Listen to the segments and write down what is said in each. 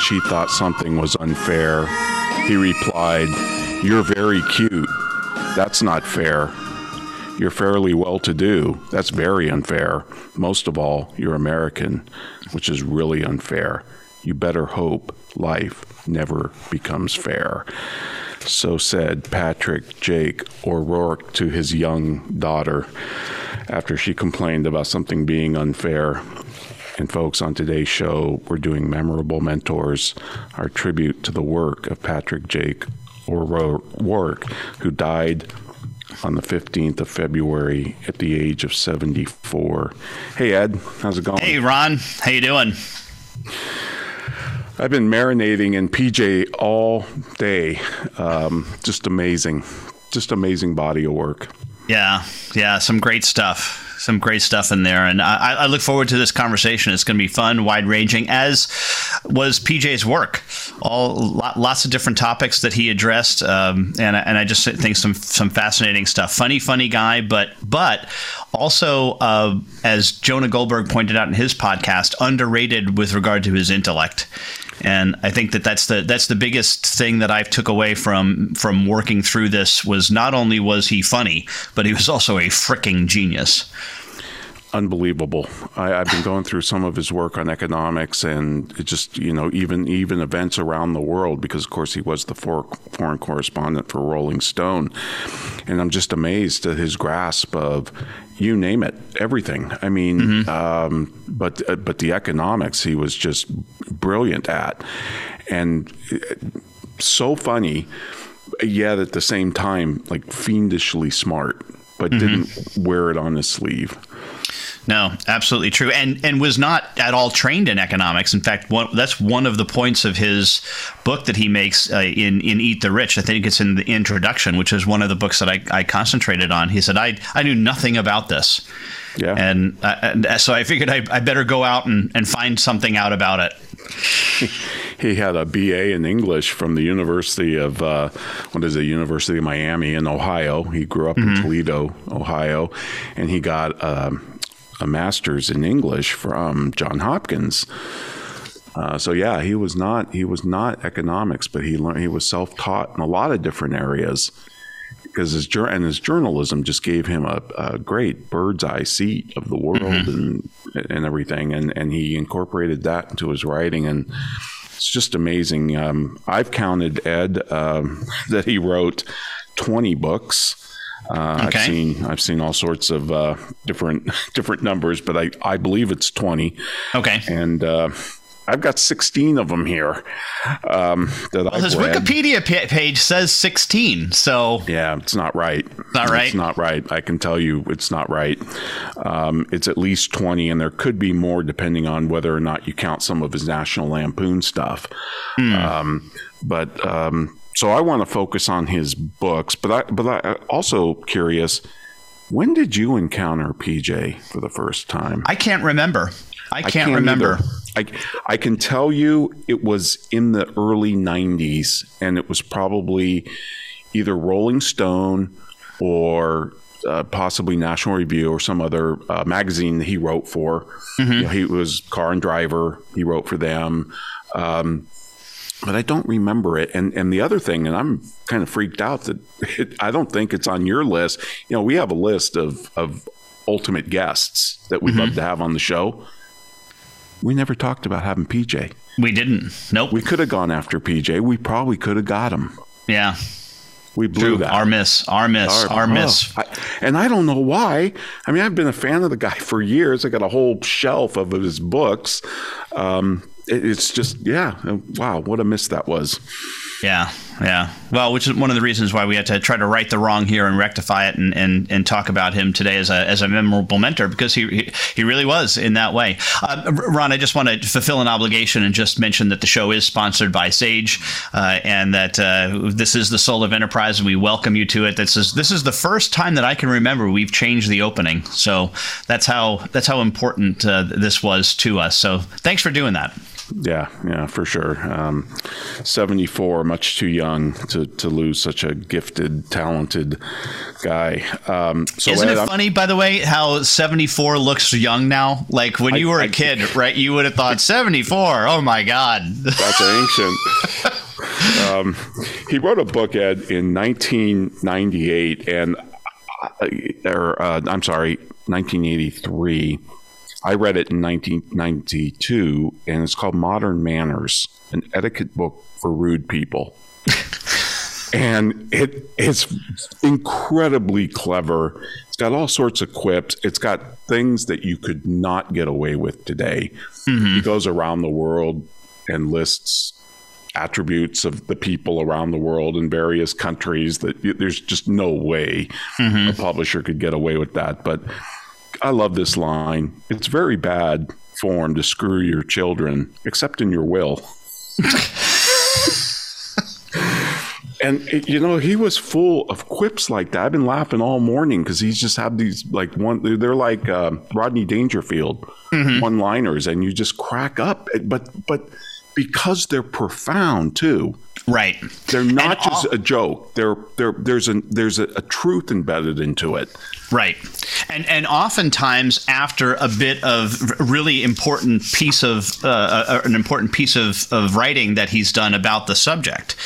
That she thought something was unfair. He replied, You're very cute. That's not fair. You're fairly well to do. That's very unfair. Most of all, you're American, which is really unfair. You better hope life never becomes fair. So said Patrick Jake O'Rourke to his young daughter after she complained about something being unfair. And folks, on today's show, we're doing Memorable Mentors, our tribute to the work of Patrick Jake O'Rourke, who died on the 15th of February at the age of 74. Hey Ed, how's it going? Hey Ron, how you doing? I've been marinating in PJ all day. Um, just amazing. Just amazing body of work. Yeah, yeah, some great stuff some great stuff in there, and I, I look forward to this conversation. It's going to be fun, wide ranging, as was PJ's work. All lots of different topics that he addressed, um, and and I just think some some fascinating stuff. Funny, funny guy, but but also uh, as Jonah Goldberg pointed out in his podcast, underrated with regard to his intellect and I think that that's the that's the biggest thing that I've took away from from working through this was not only was he funny, but he was also a freaking genius unbelievable. I, have been going through some of his work on economics and just, you know, even even events around the world because, of course, he was the for, foreign correspondent for Rolling Stone, and I'm just amazed at his grasp of you name it, everything. I mean, mm-hmm. um, but uh, but the economics he was just brilliant at, and uh, so funny, yet at the same time like fiendishly smart, but mm-hmm. didn't wear it on his sleeve. No, absolutely true, and and was not at all trained in economics. In fact, one, that's one of the points of his book that he makes uh, in in Eat the Rich. I think it's in the introduction, which is one of the books that I, I concentrated on. He said, "I I knew nothing about this." Yeah. And, uh, and so I figured I, I better go out and, and find something out about it. he had a BA in English from the University of uh, what is it, University of Miami in Ohio. He grew up mm-hmm. in Toledo, Ohio, and he got um, a master's in English from John Hopkins. Uh, so yeah, he was not he was not economics, but he learned he was self taught in a lot of different areas because his and his journalism just gave him a, a great bird's eye seat of the world mm-hmm. and and everything, and and he incorporated that into his writing and. It's just amazing. Um, I've counted Ed um, that he wrote twenty books, uh, okay. I've seen I've seen all sorts of uh, different different numbers, but I, I believe it's twenty. Okay, and uh, I've got sixteen of them here. Um, that well, I've his read. Wikipedia page says sixteen, so yeah, it's not right. Not right. It's not right. I can tell you, it's not right. Um, it's at least twenty, and there could be more depending on whether or not you count some of his National Lampoon stuff. Mm. Um, but um, so I want to focus on his books, but I but I also curious. When did you encounter PJ for the first time? I can't remember. I can't, I can't remember. I, I can tell you it was in the early 90s, and it was probably either Rolling Stone or uh, possibly National Review or some other uh, magazine that he wrote for. Mm-hmm. You know, he was Car and Driver, he wrote for them. Um, but I don't remember it. And and the other thing, and I'm kind of freaked out that it, I don't think it's on your list. You know, we have a list of of ultimate guests that we'd mm-hmm. love to have on the show. We never talked about having PJ. We didn't. Nope. We could have gone after PJ. We probably could have got him. Yeah. We blew True. that. Our miss. Our miss. Our, our miss. Oh, I, and I don't know why. I mean, I've been a fan of the guy for years. I got a whole shelf of his books. Um, it's just yeah, wow, what a miss that was. Yeah, yeah. Well, which is one of the reasons why we had to try to right the wrong here and rectify it and, and, and talk about him today as a, as a memorable mentor because he, he, he really was in that way. Uh, Ron, I just want to fulfill an obligation and just mention that the show is sponsored by Sage uh, and that uh, this is the soul of enterprise and we welcome you to it. This is this is the first time that I can remember we've changed the opening. So that's how that's how important uh, this was to us. So thanks for doing that. Yeah, yeah, for sure. Um, 74, much too young to, to lose such a gifted, talented guy. Um, so Isn't Ed, it I'm, funny, by the way, how 74 looks young now? Like when I, you were a kid, right? You would have thought 74. Oh my God. That's ancient. um, he wrote a book, Ed, in 1998, and, uh, or, uh, I'm sorry, 1983 I read it in 1992, and it's called Modern Manners, an etiquette book for rude people. and it it's incredibly clever. It's got all sorts of quips. It's got things that you could not get away with today. Mm-hmm. He goes around the world and lists attributes of the people around the world in various countries that there's just no way mm-hmm. a publisher could get away with that. But I love this line. It's very bad form to screw your children, except in your will. and it, you know he was full of quips like that. I've been laughing all morning because he's just had these like one. They're like uh, Rodney Dangerfield mm-hmm. one-liners, and you just crack up. But but because they're profound too. Right. They're not and just all, a joke. They're, they're, there's a there's a, a, truth embedded into it. Right. And and oftentimes after a bit of really important piece of uh, uh, an important piece of, of writing that he's done about the subject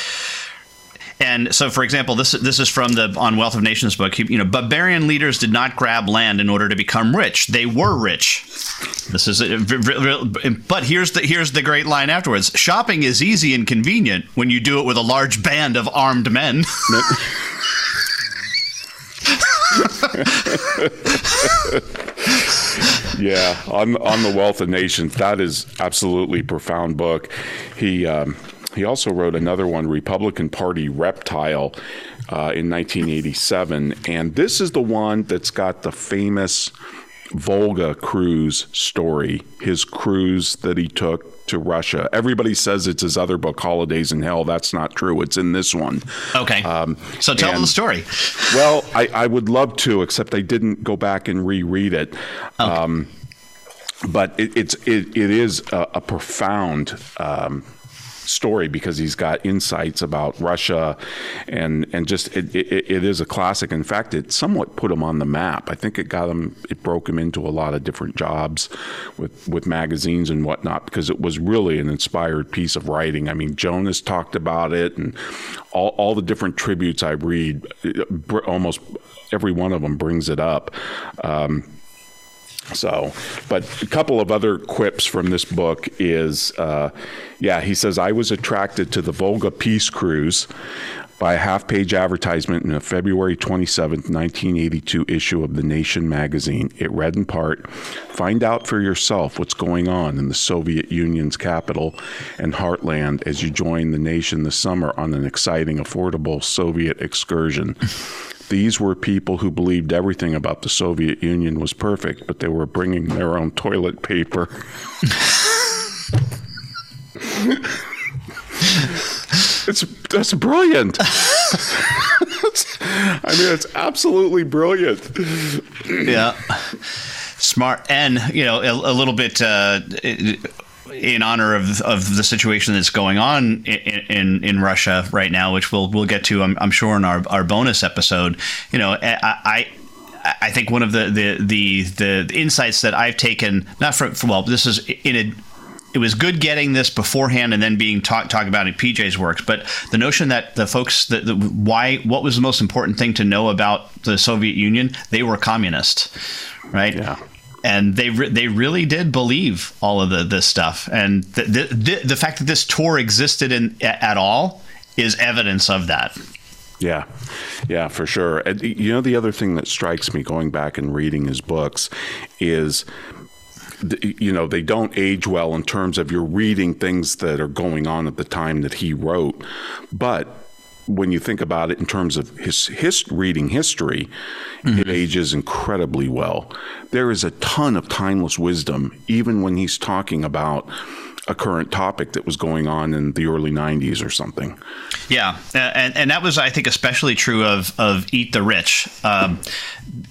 and so, for example, this this is from the on Wealth of Nations book. You know, barbarian leaders did not grab land in order to become rich; they were rich. This is, but here's the here's the great line afterwards: shopping is easy and convenient when you do it with a large band of armed men. yeah, on on the Wealth of Nations, that is absolutely profound book. He. Um, he also wrote another one, Republican Party Reptile, uh, in 1987. And this is the one that's got the famous Volga cruise story, his cruise that he took to Russia. Everybody says it's his other book, Holidays in Hell. That's not true. It's in this one. Okay. Um, so tell and, them the story. well, I, I, would love to, except I didn't go back and reread it. Okay. Um, but it, it's it, it is a, a profound um, story because he's got insights about Russia, and and just it, it, it is a classic. In fact, it somewhat put him on the map. I think it got him, it broke him into a lot of different jobs with with magazines and whatnot because it was really an inspired piece of writing. I mean, Jonah's talked about it, and all all the different tributes I read, almost every one of them brings it up. Um, so, but a couple of other quips from this book is, uh, yeah, he says, I was attracted to the Volga Peace Cruise by a half page advertisement in a February 27, 1982 issue of The Nation magazine. It read in part Find out for yourself what's going on in the Soviet Union's capital and heartland as you join the nation this summer on an exciting, affordable Soviet excursion. These were people who believed everything about the Soviet Union was perfect, but they were bringing their own toilet paper. it's that's brilliant. I mean, it's absolutely brilliant. yeah, smart, and you know, a, a little bit. Uh, in honor of, of the situation that's going on in, in, in Russia right now, which we'll we'll get to, I'm, I'm sure, in our, our bonus episode. You know, I, I I think one of the, the the the insights that I've taken, not from, from well, this is in a it was good getting this beforehand and then being talked talk about in PJ's works. But the notion that the folks that the, why what was the most important thing to know about the Soviet Union? They were communist, right? Yeah and they re- they really did believe all of the, this stuff, and the, the, the fact that this tour existed in at all is evidence of that. Yeah, yeah, for sure. And, you know, the other thing that strikes me going back and reading his books is you know, they don't age well in terms of you're reading things that are going on at the time that he wrote. But when you think about it in terms of his, his reading history, mm-hmm. it ages incredibly well. There is a ton of timeless wisdom, even when he's talking about a current topic that was going on in the early 90s or something. Yeah, and, and that was, I think, especially true of, of Eat the Rich, um,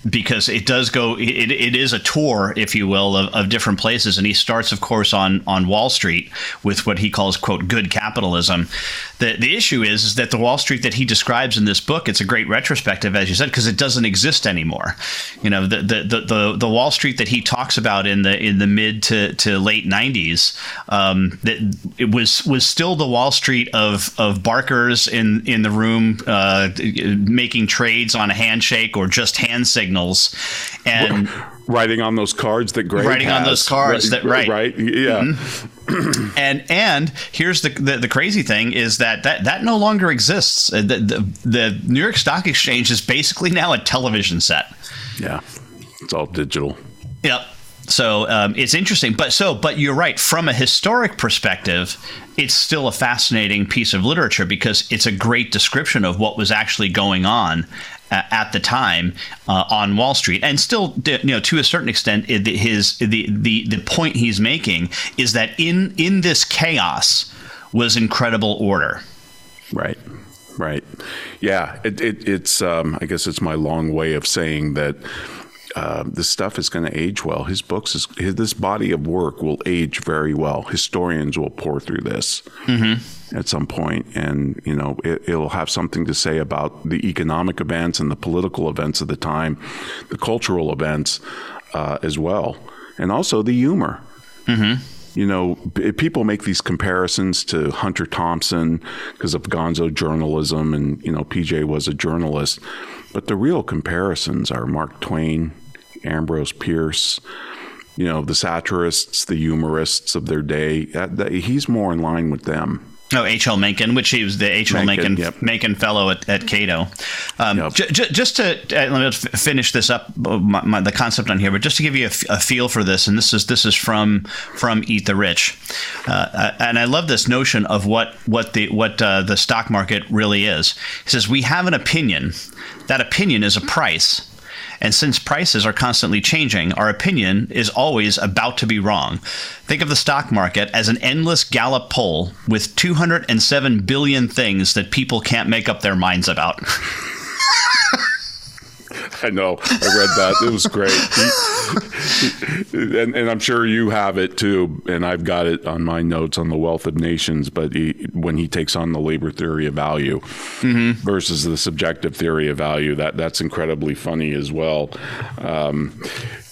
because it does go, it, it is a tour, if you will, of, of different places. And he starts, of course, on, on Wall Street with what he calls, quote, good capitalism. The, the issue is, is that the Wall Street that he describes in this book, it's a great retrospective, as you said, because it doesn't exist anymore. You know, the, the, the, the, Wall Street that he talks about in the in the mid to, to late 90s, um, that it was was still the Wall Street of of Barkers in in the room uh, making trades on a handshake or just hand signals, and writing on those cards that Greg writing has. on those cards right, that right right yeah. Mm-hmm. and and here's the, the, the crazy thing is that that that no longer exists. Uh, the, the the New York Stock Exchange is basically now a television set. Yeah, it's all digital. Yep. So um, it's interesting, but so but you're right. From a historic perspective, it's still a fascinating piece of literature because it's a great description of what was actually going on at the time uh, on Wall Street, and still, you know, to a certain extent, his the the the point he's making is that in in this chaos was incredible order. Right. Right. Yeah. It, it, it's. Um, I guess it's my long way of saying that uh, this stuff is going to age well. His books, is, his, this body of work will age very well. Historians will pour through this mm-hmm. at some point, and you know it, will have something to say about the economic events and the political events of the time, the cultural events uh, as well, and also the humor. Mm-hmm you know, people make these comparisons to Hunter Thompson because of gonzo journalism, and, you know, PJ was a journalist. But the real comparisons are Mark Twain, Ambrose Bierce, you know, the satirists, the humorists of their day. he's more in line with them. Oh, H.L. Mencken, which he was the H.L. Mencken, yep. Mencken Fellow at, at Cato. Um, yep. j- j- just to uh, let me finish this up, uh, my, my, the concept on here, but just to give you a, f- a feel for this, and this is this is from from Eat the Rich, uh, and I love this notion of what what the what uh, the stock market really is. He says we have an opinion. That opinion is a price and since prices are constantly changing, our opinion is always about to be wrong. Think of the stock market as an endless Gallup poll with 207 billion things that people can't make up their minds about. I know. I read that. It was great. and, and, I'm sure you have it too. And I've got it on my notes on the wealth of nations. But he, when he takes on the labor theory of value mm-hmm. versus the subjective theory of value, that that's incredibly funny as well. Um,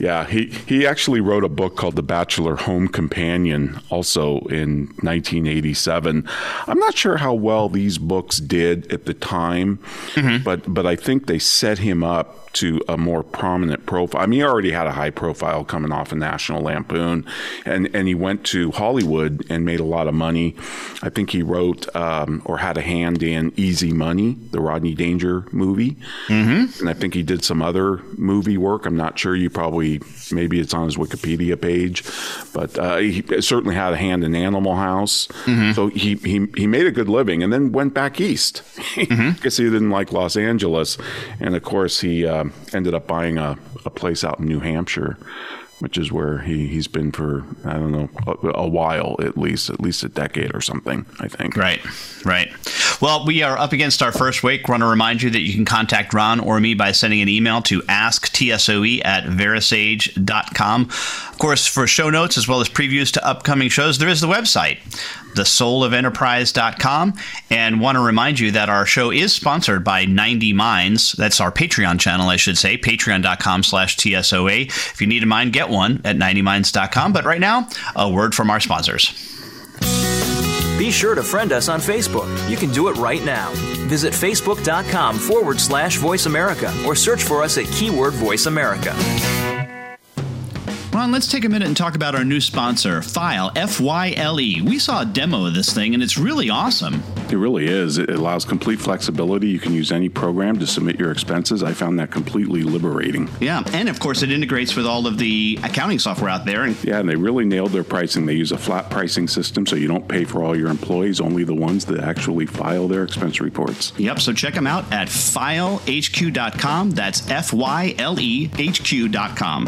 yeah, he, he actually wrote a book called The Bachelor Home Companion also in 1987. I'm not sure how well these books did at the time, mm-hmm. but but I think they set him up to a more prominent profile. I mean, he already had a high profile coming off a of National Lampoon, and and he went to Hollywood and made a lot of money. I think he wrote um, or had a hand in Easy Money, the Rodney Danger movie, mm-hmm. and I think he did some other movie work. I'm not sure. You probably maybe it's on his Wikipedia page, but uh, he certainly had a hand in Animal House. Mm-hmm. So he, he he made a good living, and then went back east because mm-hmm. he didn't like Los Angeles, and of course he. Uh, ended up buying a, a place out in New Hampshire which is where he, he's been for, I don't know, a, a, while at least, at least a decade or something, I think. Right, right. Well, we are up against our first week. Want to remind you that you can contact Ron or me by sending an email to asktsoe at verasage.com. Course, for show notes as well as previews to upcoming shows, there is the website, thesoulofenterprise.com. And want to remind you that our show is sponsored by 90 Minds. That's our Patreon channel, I should say, patreon.com slash TSOE. If you need a mind, get one at 90minds.com. But right now, a word from our sponsors. Be sure to friend us on Facebook. You can do it right now. Visit facebook.com forward slash voice America or search for us at keyword voice America. Let's take a minute and talk about our new sponsor, Fyle, F Y L E. We saw a demo of this thing, and it's really awesome. It really is. It allows complete flexibility. You can use any program to submit your expenses. I found that completely liberating. Yeah, and of course, it integrates with all of the accounting software out there. And- Yeah, and they really nailed their pricing. They use a flat pricing system, so you don't pay for all your employees, only the ones that actually file their expense reports. Yep, so check them out at fylehq.com. That's F Y L E H Q.com.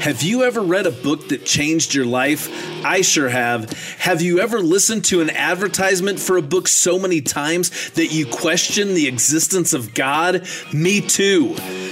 Have you ever read a book that changed your life? I sure have. Have you ever listened to an advertisement for a book so many times that you question the existence of God? Me too.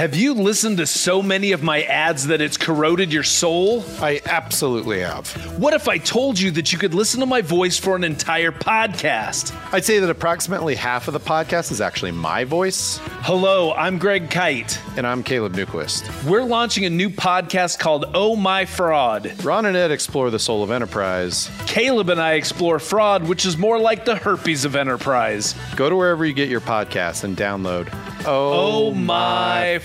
Have you listened to so many of my ads that it's corroded your soul? I absolutely have. What if I told you that you could listen to my voice for an entire podcast? I'd say that approximately half of the podcast is actually my voice. Hello, I'm Greg Kite. And I'm Caleb Newquist. We're launching a new podcast called Oh My Fraud. Ron and Ed explore the soul of enterprise. Caleb and I explore fraud, which is more like the herpes of enterprise. Go to wherever you get your podcast and download Oh, oh My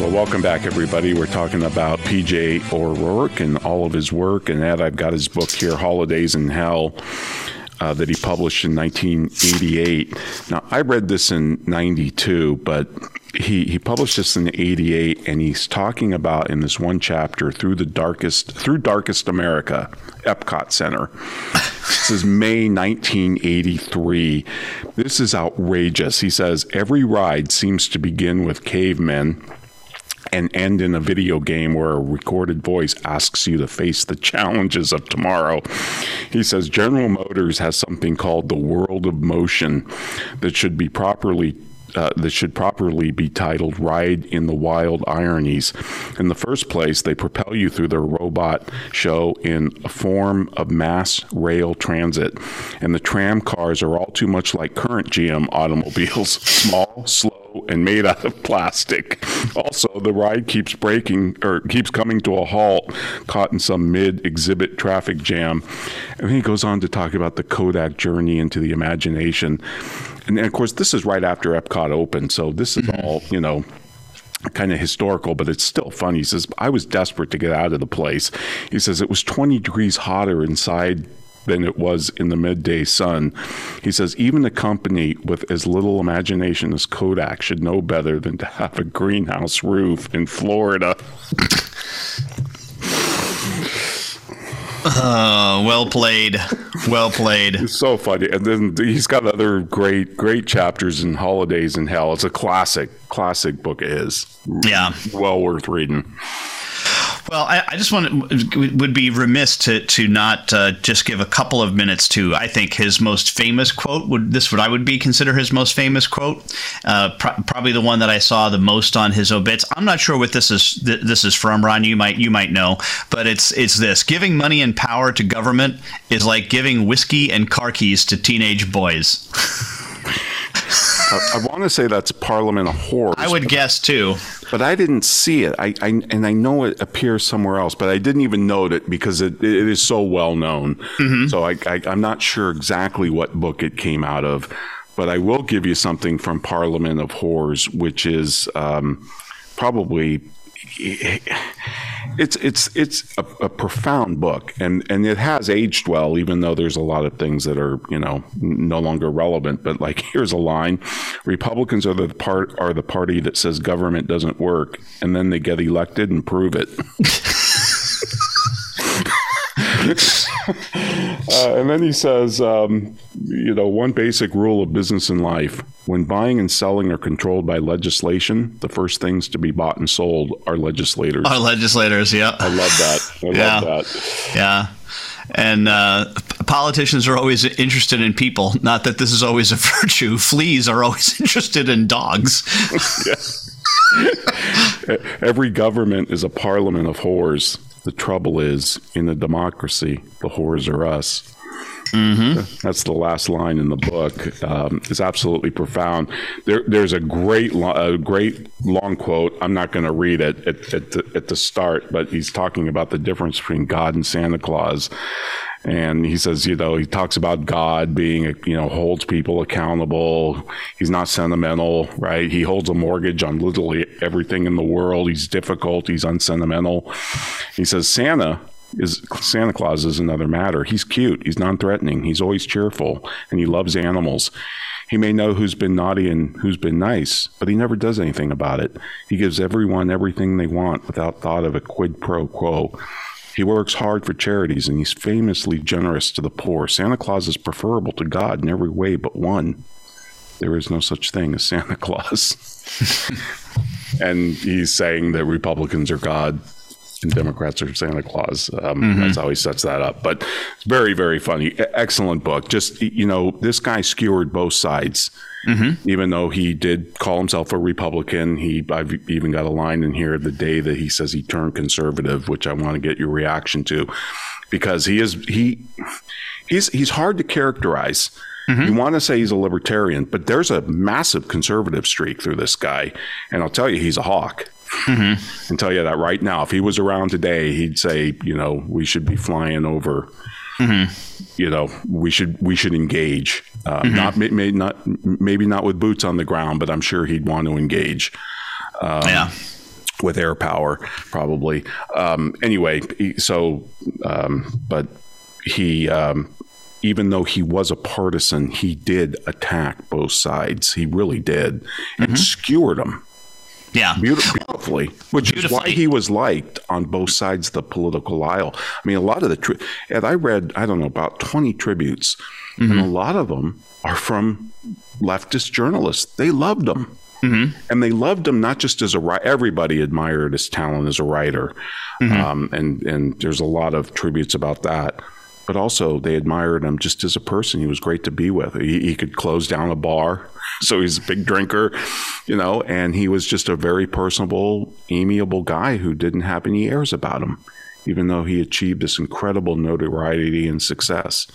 Well, welcome back, everybody. We're talking about PJ O'Rourke and all of his work. And that I've got his book here, Holidays in Hell. Uh, that he published in 1988. Now, I read this in 92, but he, he published this in 88, and he's talking about in this one chapter through the darkest, through darkest America, Epcot Center. This is May 1983. This is outrageous. He says, Every ride seems to begin with cavemen and end in a video game where a recorded voice asks you to face the challenges of tomorrow. He says General Motors has something called the world of motion that should be properly uh, that should properly be titled Ride in the Wild Ironies. In the first place, they propel you through their robot show in a form of mass rail transit. And the tram cars are all too much like current GM automobiles small, slow, and made out of plastic. Also, the ride keeps breaking or keeps coming to a halt, caught in some mid exhibit traffic jam. And then he goes on to talk about the Kodak journey into the imagination and, of course, this is right after Epcot opened, so this is mm-hmm. all you know kind of historical, but it's still funny. He says, I was desperate to get out of the place. He says, it was 20 degrees hotter inside than it was in the midday sun. He says, even a company with as little imagination as Kodak should know better than to have a greenhouse roof in Florida. Uh, well played. Well played. It's so funny. And then he's got other great, great chapters in Holidays in Hell. It's a classic, classic book. It is. Yeah. Well worth reading. Well, I, I, just want to, would be remiss to to not uh, just give a couple of minutes to I think his most famous quote. Would this what I would be consider his most famous quote? Uh, probably the one that I saw the most on his obits. I'm not sure what this is. Th- this is from Ron. You might you might know, but it's it's this: giving money and power to government is like giving whiskey and car keys to teenage boys. I, I want to say that's Parliament of Whores. I would guess too. but I didn't see it. I, I and I know it appears somewhere else, but I didn't even note it because it, it is so well known. Mm-hmm. So I, I I'm not sure exactly what book it came out of, but I will give you something from Parliament of Whores, which is um, probably it's it's it's a, a, profound book and and it has aged well even though there's a lot of things that are you know no longer relevant. But like here's a line. Republicans are the part are the party that says government doesn't work and then they get elected and prove it uh, and then he says, um, you know, one basic rule of business and life when buying and selling are controlled by legislation, the first things to be bought and sold are legislators. Our legislators, yeah. I love that. I yeah. love that. Yeah. And uh, politicians are always interested in people. Not that this is always a virtue. Fleas are always interested in dogs. Every government is a parliament of whores. The trouble is, in a democracy, the whores are us. Mm-hmm. That's the last line in the book. Um, it's absolutely profound. There, there's a great, a great long quote. I'm not going to read it at, at, the, at the start, but he's talking about the difference between God and Santa Claus. And he says, you know, he talks about God being, you know, holds people accountable. He's not sentimental, right? He holds a mortgage on literally everything in the world. He's difficult. He's unsentimental. He says, Santa is Santa Claus is another matter. He's cute. He's non-threatening. He's always cheerful, and he loves animals. He may know who's been naughty and who's been nice, but he never does anything about it. He gives everyone everything they want without thought of a quid pro quo. He works hard for charities and he's famously generous to the poor. Santa Claus is preferable to God in every way but one. There is no such thing as Santa Claus. and he's saying that Republicans are God and Democrats are Santa Claus. Um, mm-hmm. That's how he sets that up. But it's very, very funny. Excellent book. Just, you know, this guy skewered both sides. Mm-hmm. Even though he did call himself a Republican, he I've even got a line in here the day that he says he turned conservative, which I want to get your reaction to, because he is he he's he's hard to characterize. Mm-hmm. You want to say he's a libertarian, but there's a massive conservative streak through this guy, and I'll tell you, he's a hawk. Mm-hmm. And tell you that right now, if he was around today, he'd say, you know, we should be flying over. Mm-hmm. You know, we should we should engage. Uh, mm-hmm. Not may, not maybe not with boots on the ground, but I'm sure he'd want to engage. Um, yeah. With air power, probably. Um, anyway, so, um, but he, um, even though he was a partisan, he did attack both sides. He really did, and mm-hmm. skewered them yeah, beautifully, which beautifully. is why he was liked on both sides of the political aisle. I mean, a lot of the tri- and I read I don't know about twenty tributes, mm-hmm. and a lot of them are from leftist journalists. They loved him. Mm-hmm. And they loved him not just as a writer. Everybody admired his talent as a writer, mm-hmm. um, and and there's a lot of tributes about that but also they admired him just as a person. He was great to be with. He, he, could close down a bar, so he's a big drinker, you know, and he was just a very personable, amiable guy who didn't have any airs about him, even though he achieved this incredible notoriety and success.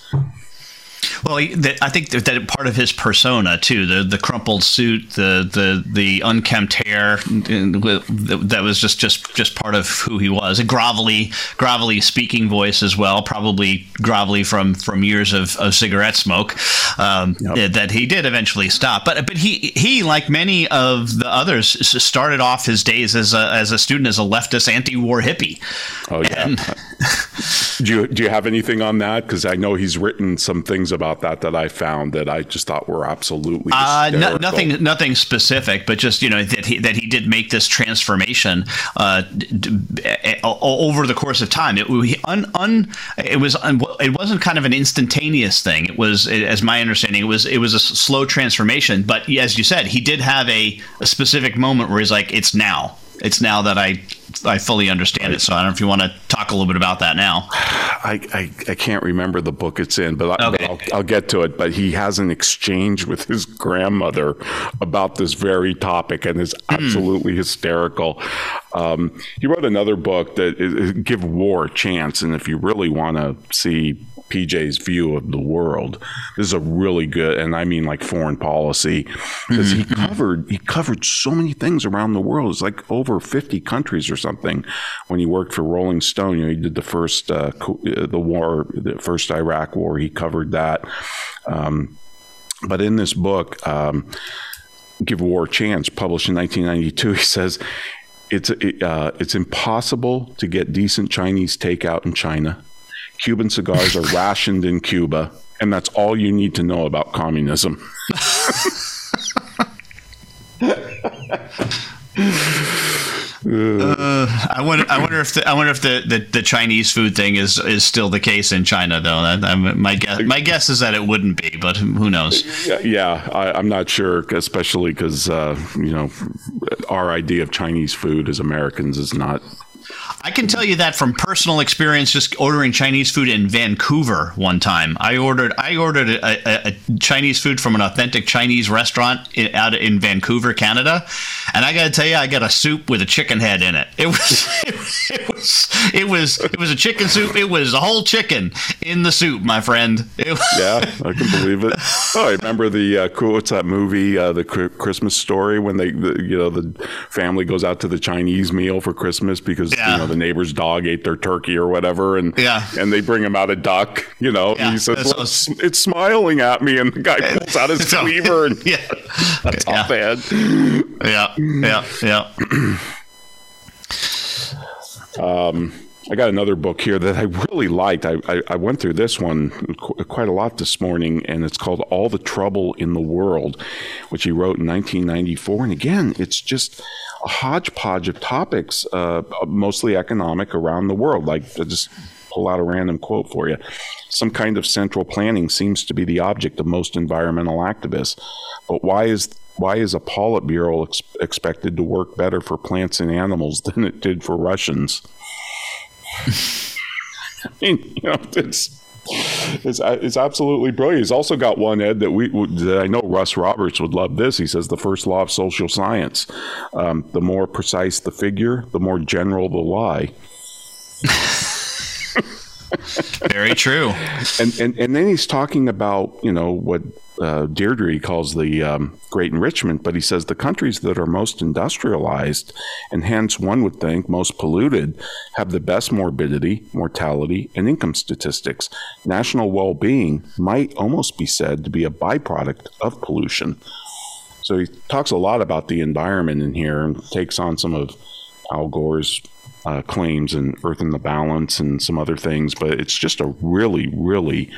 Well, I think that part of his persona too, the the crumpled suit, the the the unkempt hair, that was just just just part of who he was. A grovelly grovelly speaking voice as well, probably grovelly from from years of, of cigarette smoke um, yep. that he did eventually stop. But but he he like many of the others started off his days as a as a student as a leftist anti-war hippie. Oh yeah. And, do you do you have anything on that? Because I know he's written some things about that that I found that I just thought were absolutely uh, no, nothing nothing specific, but just you know that he that he did make this transformation uh, over the course of time. It un, un, it was un, it wasn't kind of an instantaneous thing. It was, as my understanding, it was it was a slow transformation. But as you said, he did have a, a specific moment where he's like, "It's now." It's now that I I fully understand right. it. So I don't know if you want to talk a little bit about that now. I, I, I can't remember the book it's in, but, I, okay. will I'll get to it. But he has an exchange with his grandmother about this very topic, and is hmm. absolutely mm. hysterical. Um, he wrote another book that is, Give War a Chance, and if you really want to see PJ's view of the world. This is a really good, and I mean like foreign policy, because he covered he covered so many things around the world. It's like over fifty countries or something. When he worked for Rolling Stone, you know, he did the first uh, uh, the war, the first Iraq War. He covered that. Um, but in this book, um, Give War a Chance, published in 1992, he says it's uh, it's impossible to get decent Chinese takeout in China. Cuban cigars are rationed in Cuba, and that's all you need to know about communism. Uh, I wonder. I wonder if the, I wonder if the, the, the, Chinese food thing is is still the case in China, though. That, my guess my guess is that it wouldn't be, but who knows? Yeah, yeah I, am not sure, especially because uh, you know our idea of Chinese food as Americans is not I can tell you that from personal experience, just ordering Chinese food in Vancouver one time. I ordered I ordered a, a, a Chinese food from an authentic Chinese restaurant in, out in Vancouver, Canada, and I got to tell you, I got a soup with a chicken head in it. It was it, was it was it was a chicken soup. It was a whole chicken in the soup, my friend. Was, yeah, I can believe it. Oh, I remember the uh, cool. What's that movie? Uh, the Christmas Story when they, the, you know, the family goes out to the Chinese meal for Christmas because yeah. you know the neighbor's dog ate their turkey or whatever, and yeah, and they bring him out a duck, you know. Yeah. he says, well, it's, it's, smiling at me," and the guy pulls out his cleaver, and yeah, that's yeah. bad. Yeah, yeah, yeah. um. I got another book here that I really liked. I, I, I, went through this one quite a lot this morning, and it's called All the Trouble in the World, which he wrote in 1994. And again, it's just a hodgepodge of topics, uh, mostly economic around the world. Like, I just pull out a random quote for you. Some kind of central planning seems to be the object of most environmental activists. But why is why is a Politburo ex- expected to work better for plants and animals than it did for Russians? I mean, you know, it's it's, it's absolutely brilliant. He's also got one Ed that we that I know Russ Roberts would love this. He says the first law of social science: um, the more precise the figure, the more general the lie. Very true. And, and and then he's talking about you know what uh, Deirdre calls the um, great enrichment, but he says the countries that are most industrialized and hence one would think most polluted have the best morbidity, mortality, and income statistics. National well being might almost be said to be a byproduct of pollution. So he talks a lot about the environment in here and takes on some of Al Gore's uh, claims and Earth in the Balance and some other things, but it's just a really, really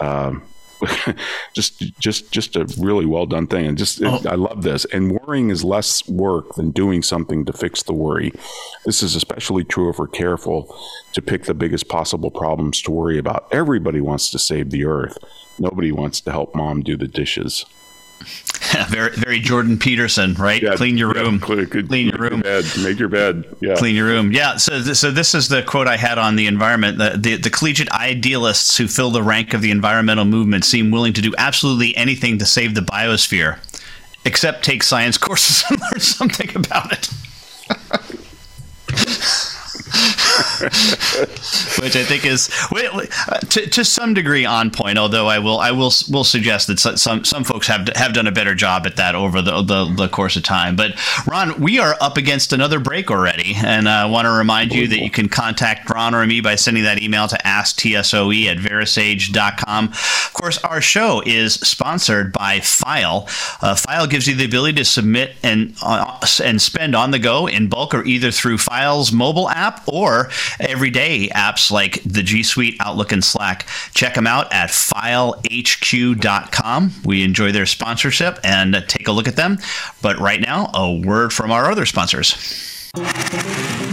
uh, just just just a really well done thing. And just oh. i love this. And worrying is less work than doing something to fix the worry. This is especially true if we're careful to pick the biggest possible problems to worry about. Everybody wants to save the earth. Nobody wants to help mom do the dishes very, very Jordan Peterson, right? Yeah, clean your room. Yeah, clean, clean your room. Your bed, make your bed. Yeah. Clean your room. Yeah. So, so this is the quote I had on the environment. The, the, the collegiate idealists who fill the rank of the environmental movement seem willing to do absolutely anything to save the biosphere, except take science courses and learn something about it. which I think is to, to some degree on point. Although I will I will will suggest that some some folks have have done a better job at that over the the, the course of time. But Ron, we are up against another break already, and I want to remind you that you can contact Ron or me by sending that email to asktsoe at verasage.com. Of course, our show is sponsored by Fyle. Uh, Fyle gives you the ability to submit and uh, and spend on the go in bulk or either through Fyle's mobile app or everyday apps like the G Suite, Outlook, and Slack. Check them out at fylehq.com. We enjoy their sponsorship and take a look at them. But right now, a word from our other sponsors.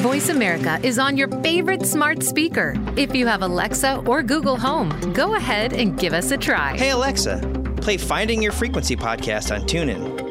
Voice America is on your favorite smart speaker. If you have Alexa or Google Home, go ahead and give us a try. Hey, Alexa, play Finding Your Frequency podcast on TuneIn.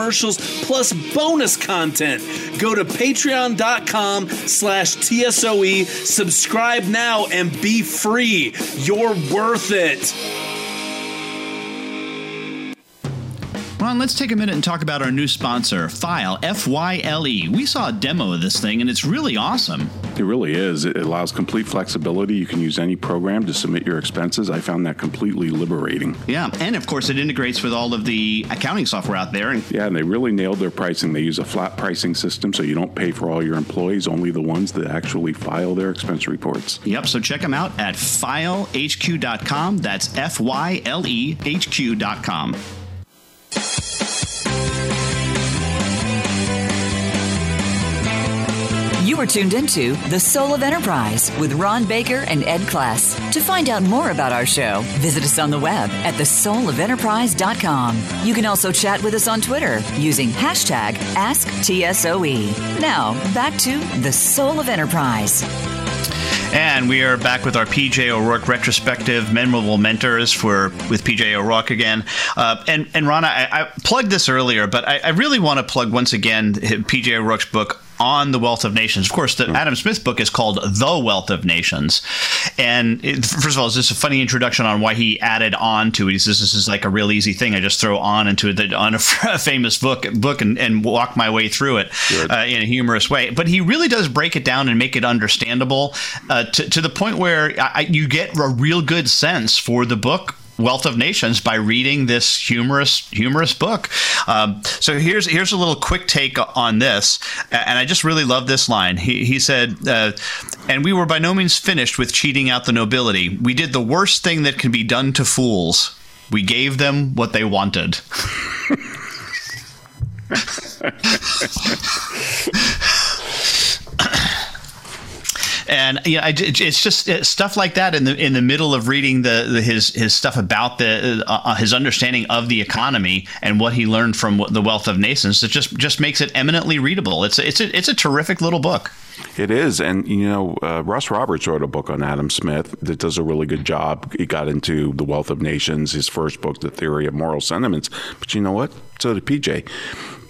commercials plus bonus content. Go to patreon.com slash TSOE, subscribe now, and be free. You're worth it. Ron, let's take a minute and talk about our new sponsor, Fyle, F Y L E. We saw a demo of this thing, and it's really awesome. It really is. It allows complete flexibility. You can use any program to submit your expenses. I found that completely liberating. Yeah, and of course, it integrates with all of the accounting software out there. And yeah, and they really nailed their pricing. They use a flat pricing system, so you don't pay for all your employees, only the ones that actually file their expense reports. Yep, so check them out at fylehq.com. That's F Y L E H Q.com. You are tuned into The Soul of Enterprise with Ron Baker and Ed Kless. To find out more about our show, visit us on the web at thesoulofenterprise.com. You can also chat with us on Twitter using hashtag AskTSOE. Now, back to The Soul of Enterprise. And we are back with our PJ O'Rourke retrospective, memorable mentors for with PJ O'Rourke again. Uh, and and Ron, I, I, plugged this earlier, but I, I really want to plug once again PJ O'Rourke's book on the wealth of nations. Of course, the mm. Adam Smith book is called The Wealth of Nations. And it, first of all, it's just a funny introduction on why he added on to it. He says this is like a real easy thing. I just throw on into the, on a, famous book book and, and, walk my way through it uh, in a humorous way. But he really does break it down and make it understandable uh, to, to the point where I, you get a real good sense for the book Wealth of Nations by reading this humorous humorous book. Um, so here's here's a little quick take on this, and I just really love this line. He he said, uh, "And we were by no means finished with cheating out the nobility. We did the worst thing that can be done to fools. We gave them what they wanted." and you know, it's just stuff like that in the in the middle of reading the, the his his stuff about the uh, uh, his understanding of the economy and what he learned from the Wealth of Nations. It just just makes it eminently readable. It's a, it's a, it's a terrific little book. It is, and you know, uh, Russ Roberts wrote a book on Adam Smith that does a really good job. He got into the Wealth of Nations, his first book, The Theory of Moral Sentiments. But you know what? So did PJ.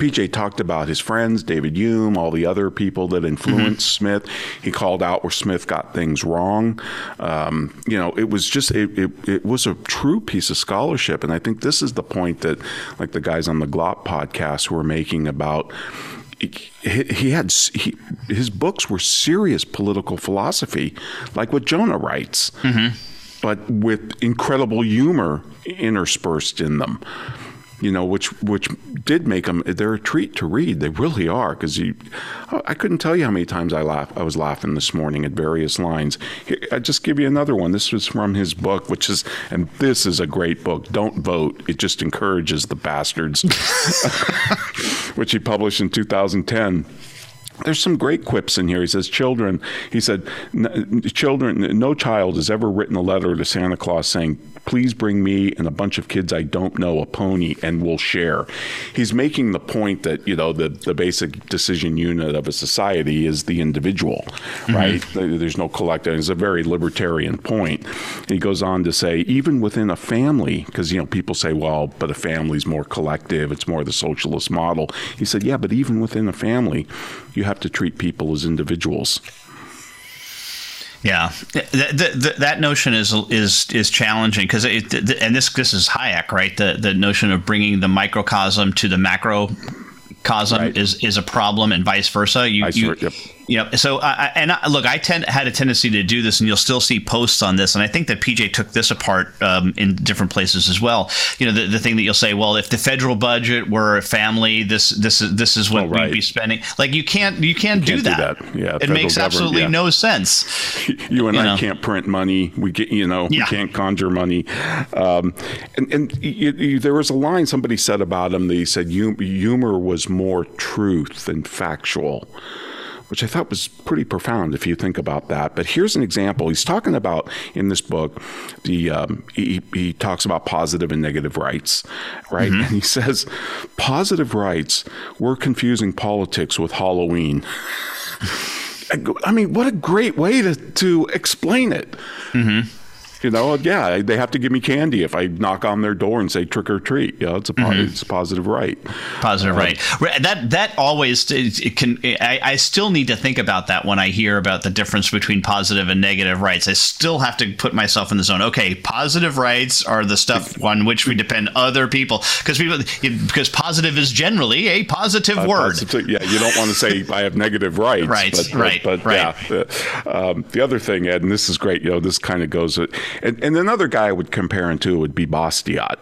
PJ talked about his friends, David Hume, all the other people that influenced mm-hmm. Smith. He called out where Smith got things wrong. Um, you know, it was just it, it, it, was a true piece of scholarship, and I think this is the point that, like the guys on the Glop podcast were making about. He, had he, his books were serious political philosophy, like what Jonah writes, mm-hmm. but with incredible humor interspersed in them you know, which which did make them. They're a treat to read. They really are because you. I couldn't tell you how many times I laugh. I was laughing this morning at various lines. I just give you another one. This was from his book, which is, and this is a great book. Don't vote. It just encourages the bastards, which he published in 2010 there's some great quips in here. He says, "Children," he said, "Children, no child has ever written a letter to Santa Claus saying, please bring me and a bunch of kids I don't know a pony and we'll share. He's making the point that, you know, the, the basic decision unit of a society is the individual, mm-hmm. right? There's no collective. It's a very libertarian point. he goes on to say, even within a family, because, you know, people say, well, but a family's more collective, it's more the socialist model. He said, yeah, but even within a family, you have to treat people as individuals. Yeah, that, that notion is is is challenging because and this this is Hayek, right? The the notion of bringing the microcosm to the macrocosm right. is is a problem, and vice versa. You, you yep. Yep. So, uh, and I, look, I tend had a tendency to do this, and you'll still see posts on this. And I think that PJ took this apart um, in different places as well. You know, the, the thing that you'll say, well, if the federal budget were a family, this this is this is what Oh, right. we'd be spending. Like you can't you can't, do, can't do that. that. Yeah, it makes absolutely yeah. no sense. you and You I know. can't print money. We get, you know, Yeah. we can't conjure money. Um, and and you, you, there was a line somebody said about him. They said humor was more truth than factual. Which I thought was pretty profound if you think about that. But here's an example. He's talking about in this book, the um, he, he talks about positive and negative rights, right? And he says positive rights. We're confusing politics with Halloween. I mean, what a great way to, to explain it. You know, yeah, they have to give me candy if I knock on their door and say trick or treat. You know, it's a, po- it's a positive right. Positive, right? Right, That that always it, can. I, I still need to think about that when I hear about the difference between positive and negative rights. I still have to put myself in the zone. Okay, positive rights are the stuff on which we depend other people because people because positive is generally a positive Uh, word. positive- yeah, you don't want to say I have negative rights. Right, but, right, but, right. yeah. uh, um, the other thing, Ed, and this is great. You know, this kind of goes. And, and another guy I would compare him to would be Bastiat,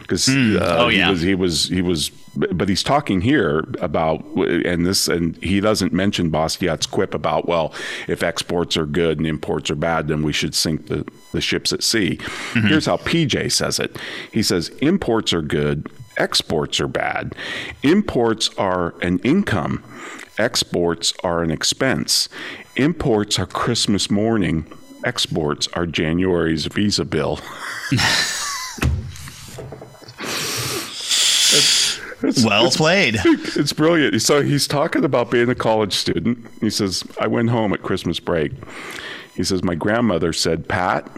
because uh, Oh, yeah. he was he was he was. But he's talking here about, and this, and he doesn't mention Bastiat's quip about, well, if exports are good and imports are bad, then we should sink the, the ships at sea. Here's how PJ says it. He says, imports are good, exports are bad. Imports are an income, exports are an expense. Imports are Christmas morning, exports are January's visa bill. well it's, played. It's brilliant. So he's talking about being a college student. He says, I went home at Christmas break. He says, My grandmother said, Pat,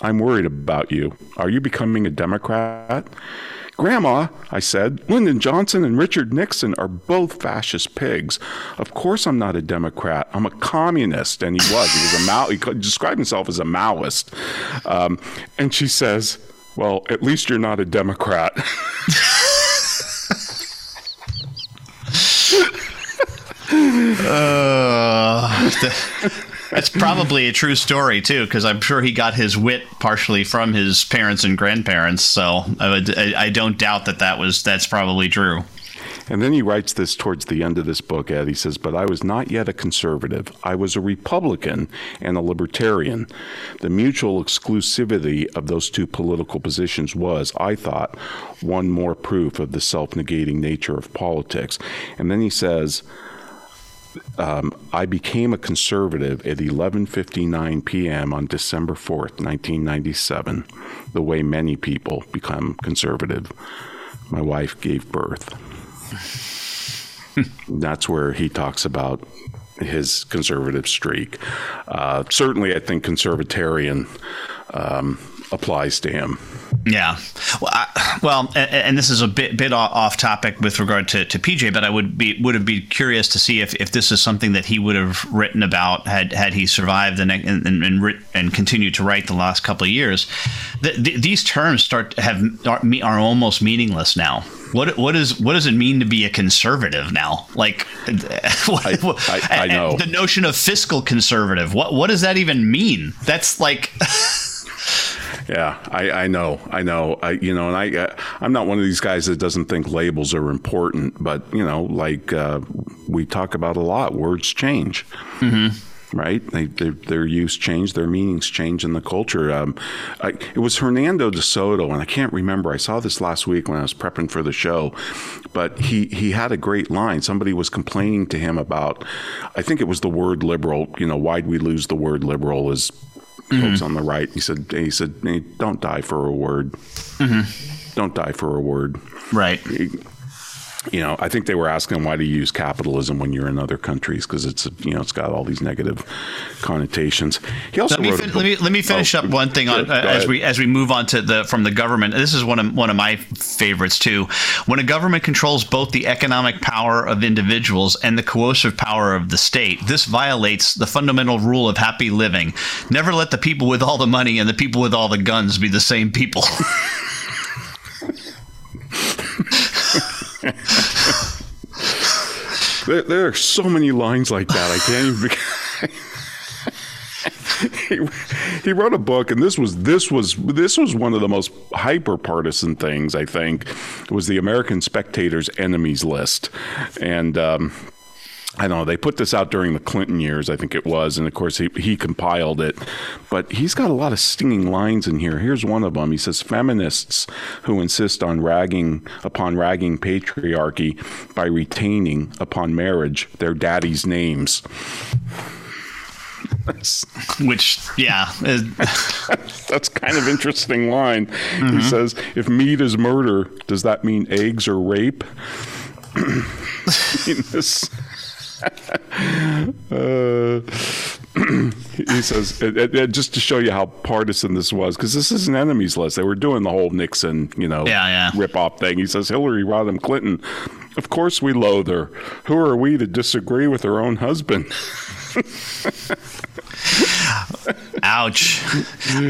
I'm worried about you. Are you becoming a Democrat? Grandma, I said, Lyndon Johnson and Richard Nixon are both fascist pigs. Of course, I'm not a Democrat. I'm a communist. And he was. He was a Mao. He described himself as a Maoist. Um, and she says, Well, at least you're not a Democrat. Uh, that's probably a true story too, because I'm sure he got his wit partially from his parents and grandparents. So I, would, I, I don't doubt that that was that's probably true. And then he writes this towards the end of this book, Ed. He says, But I was not yet a conservative. I was a Republican and a libertarian. The mutual exclusivity of those two political positions was, I thought, one more proof of the self negating nature of politics. And then he says, um, I became a conservative at 11:59 p.m. on December 4th, 1997, the way many people become conservative. My wife gave birth. That's where he talks about his conservative streak. Uh, certainly, I think conservatarian um, applies to him. Yeah. Well, I, well, and, and this is a bit bit off topic with regard to, to PJ, but I would be would have been curious to see if, if this is something that he would have written about had had he survived and and and, and, writ, and continued to write the last couple of years. The, the, these terms start have are, are almost meaningless now. What what is what does it mean to be a conservative now? Like, what, I- I and know. the notion of fiscal conservative. What what does that even mean? That's like. Yeah, I, I know, I know, I you know, and I uh, I'm not one of these guys that doesn't think labels are important, but you know, like uh, we talk about a lot, words change. Right, they, their their use change, their meanings change in the culture. Um, I, it was Hernando de Soto, and I can't remember. I saw this last week when I was prepping for the show, but he he had a great line. Somebody was complaining to him about, I think it was the word liberal. You know, why'd we lose the word liberal? Is folks mm-hmm. on the right. He said, he said, "Hey, don't die for a word. Mm-hmm. Don't die for a word. Right. You know, I think they were asking why do you use capitalism when you're in other countries because it's you know it's got all these negative connotations. He also Let me, fin- let me let me finish Oh, up one thing on uh, as we as we move on to the from the government. This is one of one of my favorites too. When a government controls both the economic power of individuals and the coercive power of the state, this violates the fundamental rule of happy living. Never let the people with all the money and the people with all the guns be the same people. There, there are so many lines like that. I can't even. he, he wrote a book, and this was this was this was one of the most hyper partisan things. I think was the American Spectator's enemies list, and. Um, I don't know. They put this out during the Clinton years, I think it was, and of course he, he compiled it. But he's got a lot of stinging lines in here. Here's one of them. He says, "Feminists who insist on ragging upon ragging patriarchy by retaining upon marriage their daddy's names." Which, yeah, That's kind of interesting line. He mm-hmm. says, "If meat is murder, does that mean eggs are rape?" I mean, this- Uh, he says, it, it- it- just to show you how partisan this was, because this is an enemies list. They were doing the whole Nixon, you know, Yeah, yeah. rip off thing. He says, Hillary Rodham Clinton, of course we loathe her. Who are we to disagree with her own husband? Ouch,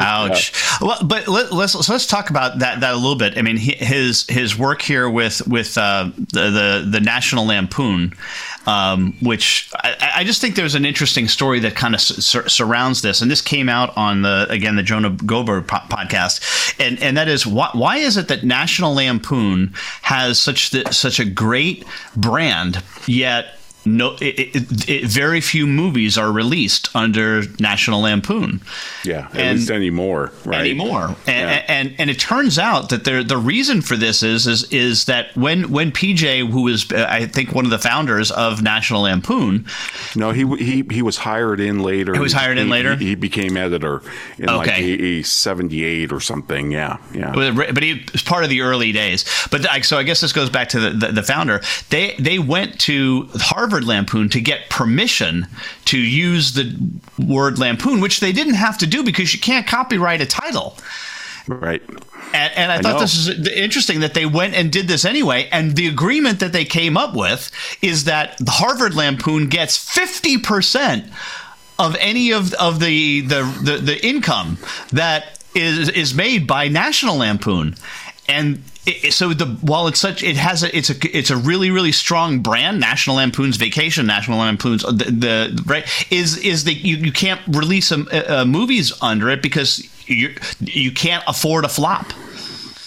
ouch. Well, but let, let's so let's talk about that that a little bit. I mean, his his work here with with uh, the, the the National Lampoon, um, which I, I just think there's an interesting story that kind of sur- surrounds this, and this came out on the again the Jonah Goldberg po- podcast, and and that is why why is it that National Lampoon has such the, such a great brand yet no, it, it, it, very few movies are released under National Lampoon. Yeah, at And- least anymore, right? Anymore, and, Yeah. and and it turns out that there, the reason for this is is is that when when PJ, who is uh, I think one of the founders of National Lampoon, No, he he he was hired in later. He was hired in later? He, he became editor in like Okay. seventy eight or something. Yeah, yeah. but he was part of the early days. But like, so I guess this goes back to the, the, the founder. They they went to Harvard Lampoon to get permission to use the word lampoon, which they didn't have to do because you can't copyright a title. right. And, and I, I thought know. this is interesting that they went and did this anyway. And the agreement that they came up with is that the Harvard Lampoon gets 50% of any of, of the, the, the, the income that is, is made by National Lampoon. And it, so the while it's such it has a it's a it's a really really strong brand National Lampoon's Vacation National Lampoon's the, the right is is that you, you can't release uh, uh, movies under it because you you can't afford a flop.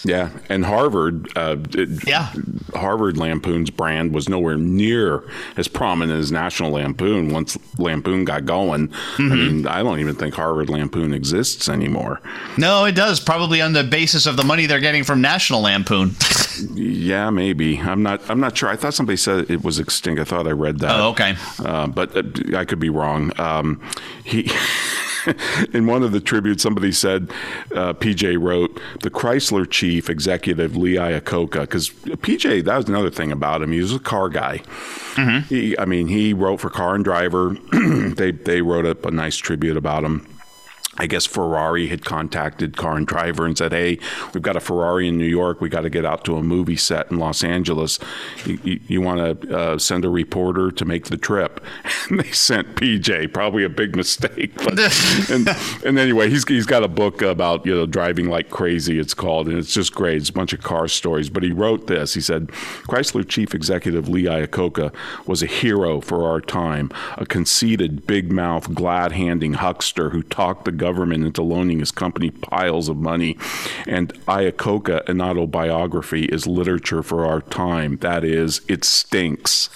Yeah, and Harvard, uh, it- Yeah. Harvard Lampoon's brand was nowhere near as prominent as National Lampoon. Once Lampoon got going, Mm-hmm. I mean, I don't even think Harvard Lampoon exists anymore. No, it does. Probably on the basis of the money they're getting from National Lampoon. Yeah, maybe. I'm not. I'm not sure. I thought somebody said it was extinct. I thought I read that. Oh, okay. Uh, but uh, I could be wrong. Um, he. In one of the tributes, somebody said uh, PJ wrote the Chrysler chief executive Lee Iacocca because PJ that was another thing about him. He was a car guy. He, I mean, he wrote for Car and Driver. they they wrote up a nice tribute about him. I guess Ferrari had contacted Car and Driver and said, "Hey, we've got a Ferrari in New York. We got to get out to a movie set in Los Angeles. You, you, you want to uh, send a reporter to make the trip?" And they sent PJ. Probably a big mistake, but and, and anyway, he's he's got a book about you know driving like crazy. It's called, and it's just great. It's a bunch of car stories. But he wrote this. He said, "Chrysler chief executive Lee Iacocca was a hero for our time, a conceited, big mouth, glad handing huckster who talked the government into loaning his company piles of money. And Iacocca, an autobiography, is literature for our time. That is, it stinks."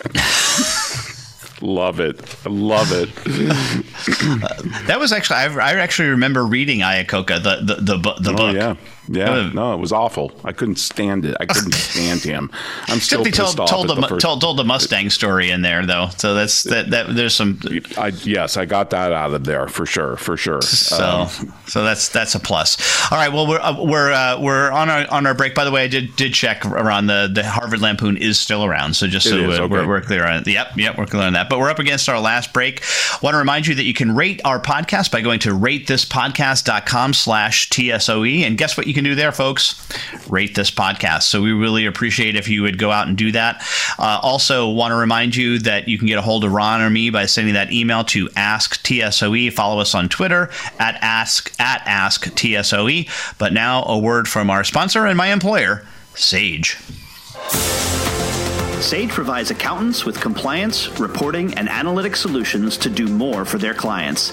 Love it. Love it. Uh, that was actually I, I actually remember reading Iacocca the the the, the Oh book. yeah, yeah. No, it was awful. I couldn't stand it. I couldn't stand him. I'm still Except pissed told off told at the, the first. told told the Mustang story in there though, so that's that that there's some I, yes, I got that out of there for sure, for sure. so Um, so that's that's a plus. All right, well we're uh, we're uh, we're on our on our break. By the way, I did did check around the the Harvard Lampoon is still around, so just so is, uh, okay. we're, we're clear on it. Yep, yep, we're clear on that. But we're up against our last break. Want to remind you that you can rate our podcast by going to ratethispodcast.com slash TSOE. And guess what you can do there, folks? Rate this podcast. So we really appreciate if you would go out and do that. Uh, also, want to remind you that you can get a hold of Ron or me by sending that email to Ask TSOE. Follow us on Twitter at Ask at Ask TSOE. But now a word from our sponsor and my employer, Sage. Sage provides accountants with compliance, reporting, and analytic solutions to do more for their clients.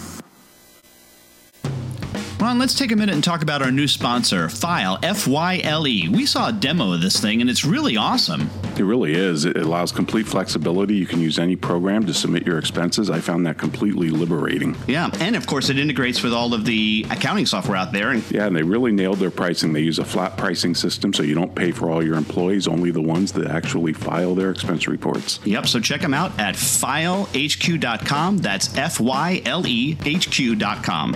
Ron, let's take a minute and talk about our new sponsor, Fyle, F Y L E. We saw a demo of this thing, and it's really awesome. It really is. It allows complete flexibility. You can use any program to submit your expenses. I found that completely liberating. Yeah, and of course, it integrates with all of the accounting software out there. And Yeah, and they really nailed their pricing. They use a flat pricing system, so you don't pay for all your employees, only the ones that actually file their expense reports. Yep, so check them out at fylehq.com. That's F Y L E H Q.com.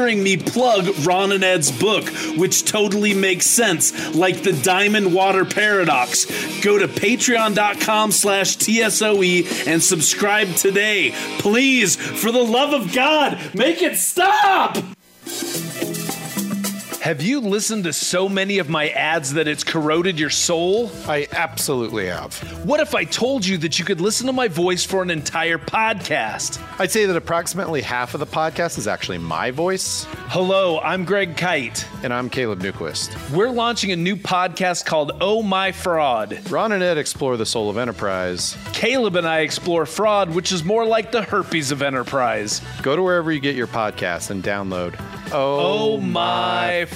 me plug Ron and Ed's book, which totally makes sense, like the Diamond Water Paradox. Go to patreon.com slash TSOE and subscribe today. Please, for the love of God, make it stop! Have you listened to so many of my ads that it's corroded your soul? I absolutely have. What if I told you that you could listen to my voice for an entire podcast? I'd say that approximately half of the podcast is actually my voice. Hello, I'm Greg Kyte. And I'm Caleb Newquist. We're launching a new podcast called Oh My Fraud. Ron and Ed explore the soul of enterprise. Caleb and I explore fraud, which is more like the herpes of enterprise. Go to wherever you get your podcasts and download Oh, oh My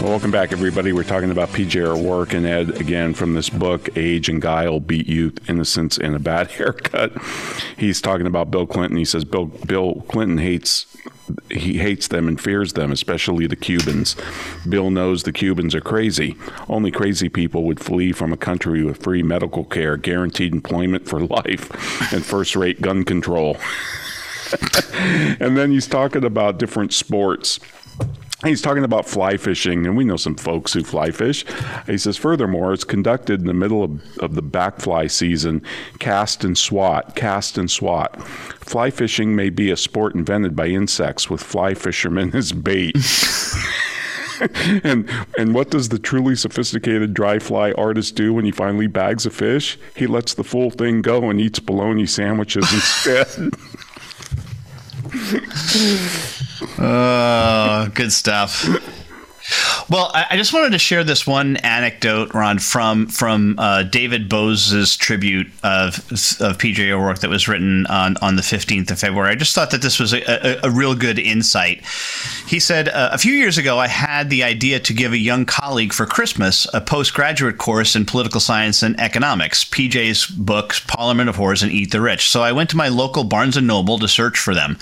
Well, welcome back, everybody. We're talking about PJ O'Rourke and Ed again from this book, Age and Guile Beat Youth, Innocence, and a Bad Haircut. He's talking about Bill Clinton. He says Bill, Bill Clinton hates he hates them and fears them, especially the Cubans. Bill knows the Cubans are crazy. Only crazy people would flee from a country with free medical care, guaranteed employment for life, and first rate gun control. and then he's talking about different sports. He's talking about fly fishing, and we know some folks who fly fish. He says, furthermore, it's conducted in the middle of, of the backfly season, cast and swat, cast and swat. Fly fishing may be a sport invented by insects with fly fishermen as bait. and and what does the truly sophisticated dry fly artist do when he finally bags a fish? He lets the full thing go and eats bologna sandwiches instead. Oh, good stuff. Well, I, just wanted to share this one anecdote, Ron, from from uh, David Boaz's tribute of of PJ O'Rourke that was written on, on the fifteenth of February. I just thought that this was a, a, a real good insight. He said, uh, "A few years ago, I had the idea to give a young colleague for Christmas a postgraduate course in political science and economics. PJ's books, Parliament of Whores and Eat the Rich. So I went to my local Barnes and Noble to search for them.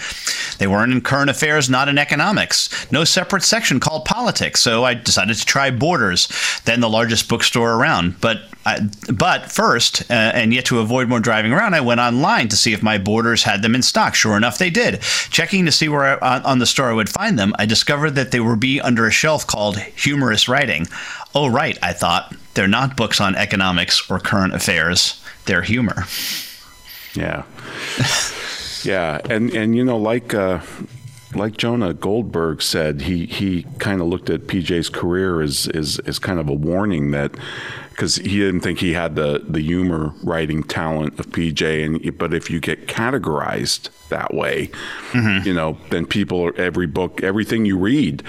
They weren't in current affairs, not in economics. No separate section called politics. So I decided to try Borders, then the largest bookstore around. But I, but first, uh, and yet to avoid more driving around, I went online to see if my Borders had them in stock. Sure enough, they did. Checking to see where I, on, on the store I would find them, I discovered that they were be under a shelf called humorous writing. Oh, right, I thought. They're not books on economics or current affairs. They're humor. Yeah. yeah, and and you know, like uh, like Jonah Goldberg said, he he kind of looked at PJ's career as as as kind of a warning that because he didn't think he had the the humor writing talent of PJ, and but if you get categorized that way, mm-hmm. you know, then people every book, everything you read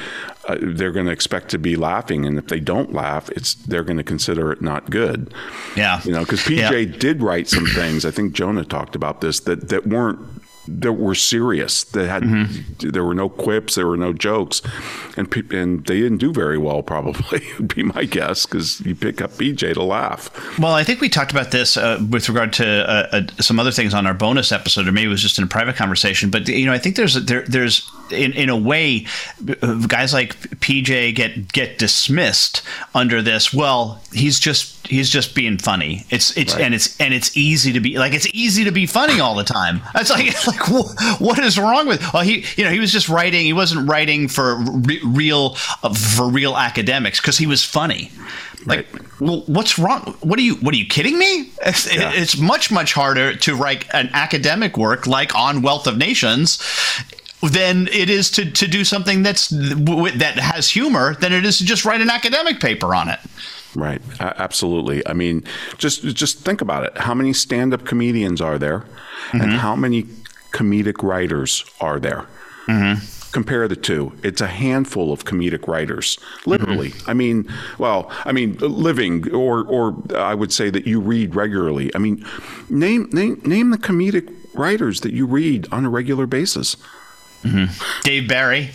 uh, they're going to expect to be laughing, and if they don't laugh, it's they're going to consider it not good. Yeah, you know, because PJ yeah. did write some things. I think Jonah talked about this that that weren't that were serious. That had mm-hmm. there were no quips, there were no jokes, and and they didn't do very well. Probably would be my guess because you pick up PJ to laugh. Well, I think we talked about this uh, with regard to uh, uh, some other things on our bonus episode, or maybe it was just in a private conversation. But you know, I think there's there, there's in in a way, guys like PJ get get dismissed under this. Well, he's just he's just being funny. It's it's right. and it's and it's easy to be like it's easy to be funny all the time. It's like like what is wrong with? Well, he you know he was just writing. He wasn't writing for re- real uh, for real academics because he was funny. Like, right. well, what's wrong? What are you? What are you kidding me? It's, yeah. it's much much harder to write an academic work like on Wealth of Nations than it is to, to do something that's that has humor than it is to just write an academic paper on it. Right. Absolutely. I mean, just just think about it. How many stand-up comedians are there, mm-hmm. and how many comedic writers are there? Mm-hmm. Compare the two. It's a handful of comedic writers, literally. Mm-hmm. I mean, well, I mean, living, or or I would say that you read regularly. I mean, name name name the comedic writers that you read on a regular basis. Mm-hmm. Dave Barry.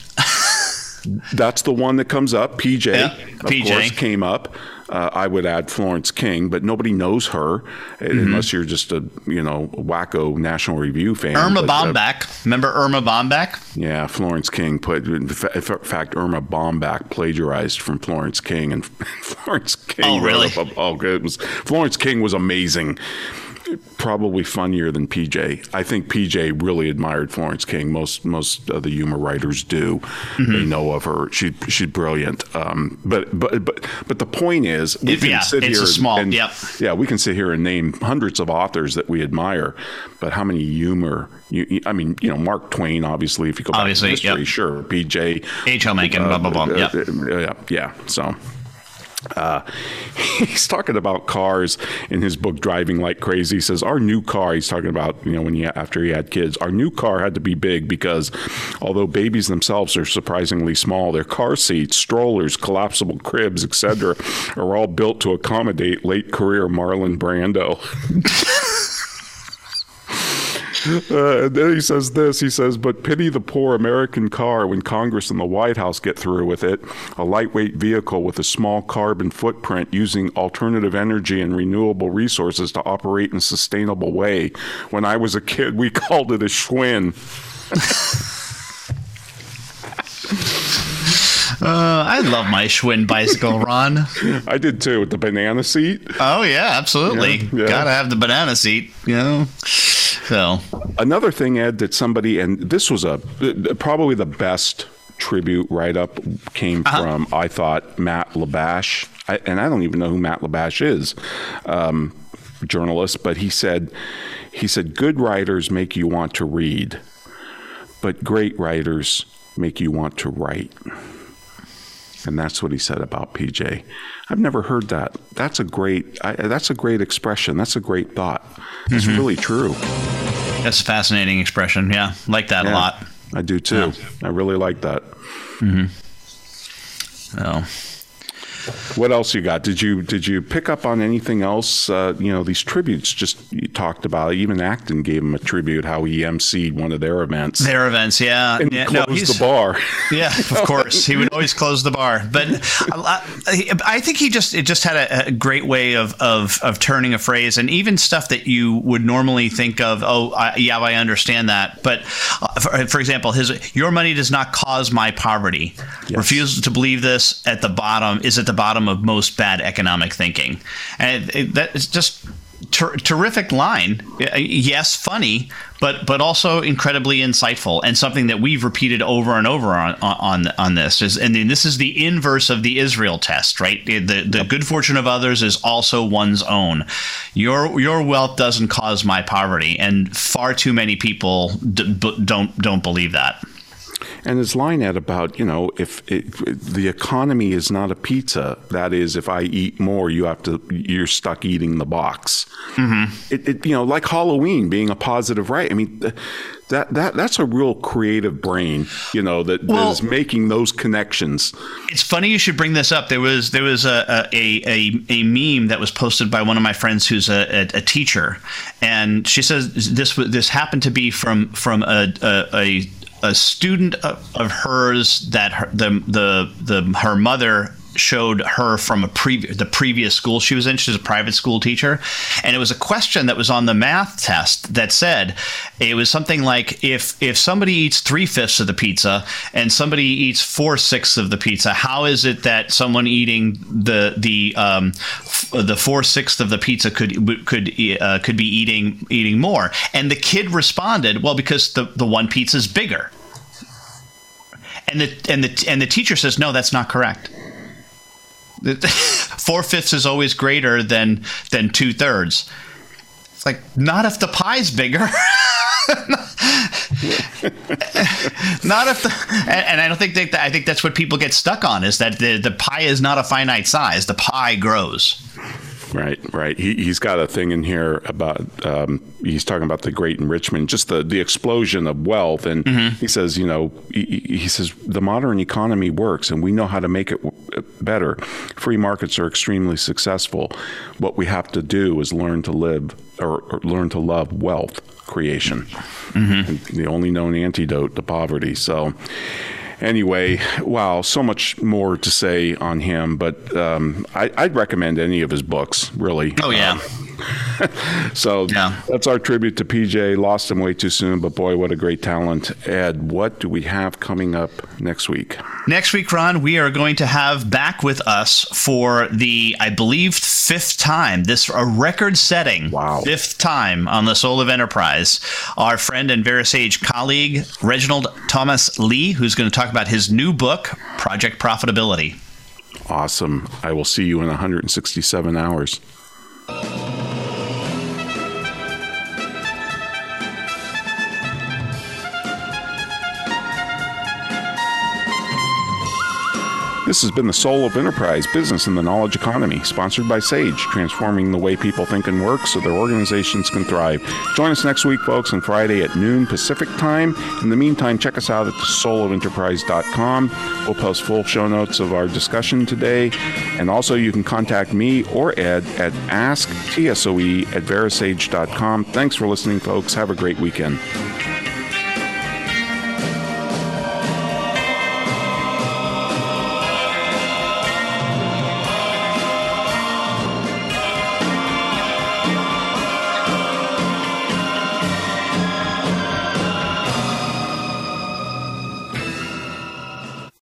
That's the one that comes up. PJ, yeah, of PJ. course, came up. Uh, I would add Florence King, but nobody knows her mm-hmm. unless you're just a you know wacko National Review fan. Erma but, uh, uh, remember Erma Bombeck? Yeah, Florence King put. In fact, Erma Bombeck plagiarized from Florence King, and Florence King. Oh, really? oh, it was Florence King was amazing probably funnier than PJ. I think PJ really admired Florence King. Most most of the humor writers do. Mm-hmm. They know of her. She she's brilliant. Um, but but but but the point is, we it, can yeah, sit here small, and yep. yeah, we can sit here and name hundreds of authors that we admire. But how many humor? You, I mean, you know, Mark Twain. Obviously, if you go back obviously, to history, yep. sure. PJ, H. L. Mencken, uh, blah blah blah. Uh, yeah, yeah, yeah. So. Uh, he's talking about cars in his book driving like crazy. He says our new car he's talking about you know when he after he had kids our new car had to be big because although babies themselves are surprisingly small their car seats strollers collapsible cribs etc are all built to accommodate late career marlon brando Uh, and then he says this he says, But pity the poor American car when Congress and the White House get through with it. A lightweight vehicle with a small carbon footprint using alternative energy and renewable resources to operate in a sustainable way. When I was a kid, we called it a Schwinn. Uh, I love my Schwinn bicycle, Ron. I did too, with the banana seat. Oh yeah, absolutely. Yeah, yeah. Gotta have the banana seat, you know. So another thing, Ed, that somebody and this was a probably the best tribute write up came uh-huh. from I thought Matt Labash, I, and I don't even know who Matt Labash is, um, journalist, but he said he said good writers make you want to read, but great writers make you want to write. And that's what he said about PJ. I've never heard that. That's a great. I, that's a great expression. That's a great thought. It's mm-hmm. really true. That's a fascinating expression. Yeah, like that yeah, a lot. I do too. Yeah. I really like that. Mm-hmm. Oh. What else you got? Did you did you pick up on anything else? Uh, you know, these tributes just you talked about. Even Acton gave him a tribute how he emceed one of their events. Their events, yeah. And yeah, closed no, the bar. Yeah, of course, he would always close the bar. But I, I think he just it just had a, a, great way of, of of turning a phrase, and even stuff that you would normally think of. Oh, I, yeah, I understand that. But uh, for, for, example, his your money does not cause my poverty. Yes. Refusal to believe this at the bottom is at the bottom of most bad economic thinking. And it, it, that is just ter- terrific line. Uh, yes, funny, but but also incredibly insightful and something that we've repeated over and over on on on this is and this is the inverse of the Israel test, right? The the good fortune of others is also one's own. Your your wealth doesn't cause my poverty, and far too many people d- don't don't believe that. And his line at about, you know, if it, the economy is not a pizza, that is, if I eat more, you have to, you're stuck eating the box. Mm-hmm. It, it, you know, like Halloween being a positive right. I mean, that that that's a real creative brain, you know, that, well, that is making those connections. It's funny you should bring this up. There was there was a a, a, a meme that was posted by one of my friends who's a, a, a teacher, and she says this this happened to be from from a, a a student of hers that her, the the the her mother showed her from a pre- the previous school she was in. She's a private school teacher, and it was a question that was on the math test that said it was something like if if somebody eats three fifths of the pizza and somebody eats four sixths of the pizza, how is it that someone eating the the um, f- the four sixths of the pizza could could uh, could be eating eating more? And the kid responded, well, because the the one pizza is bigger. And the and the and the teacher says, no, that's not correct. Four fifths is always greater than than two thirds. It's like not if the pie's bigger. not if the and, and I don't think that I think that's what people get stuck on is that the the pie is not a finite size. The pie grows. Right, right. He, has got a thing in here about, um, he's talking about the great enrichment, just the, the explosion of wealth. And mm-hmm. he says, you know, he, he, says the modern economy works and we know how to make it better. Free markets are extremely successful. What we have to do is learn to live or, or learn to love wealth creation. Mm-hmm. The only known antidote to poverty. So, anyway, wow, so much more to say on him, but um, I, would recommend any of his books, really. Oh, yeah. Um, so yeah. that's our tribute to PJ. Lost him way too soon, but boy, what a great talent. Ed, what do we have coming up next week? Next week, Ron, we are going to have back with us for the, I believe, fifth time, this a record setting wow. fifth time on the Soul of Enterprise, our friend and VeraSage colleague, Reginald Tomas Lee, who's going to talk about his new book, Project Profitability. Awesome. I will see you in 167 hours. This has been the Soul of Enterprise Business in the Knowledge Economy, sponsored by Sage, transforming the way people think and work so their organizations can thrive. Join us next week, folks, on Friday at noon Pacific time. In the meantime, check us out at thesoulofenterprise.com. We'll post full show notes of our discussion today. And also, you can contact me or Ed at asktsoe at verasage.com. Thanks for listening, folks. Have a great weekend.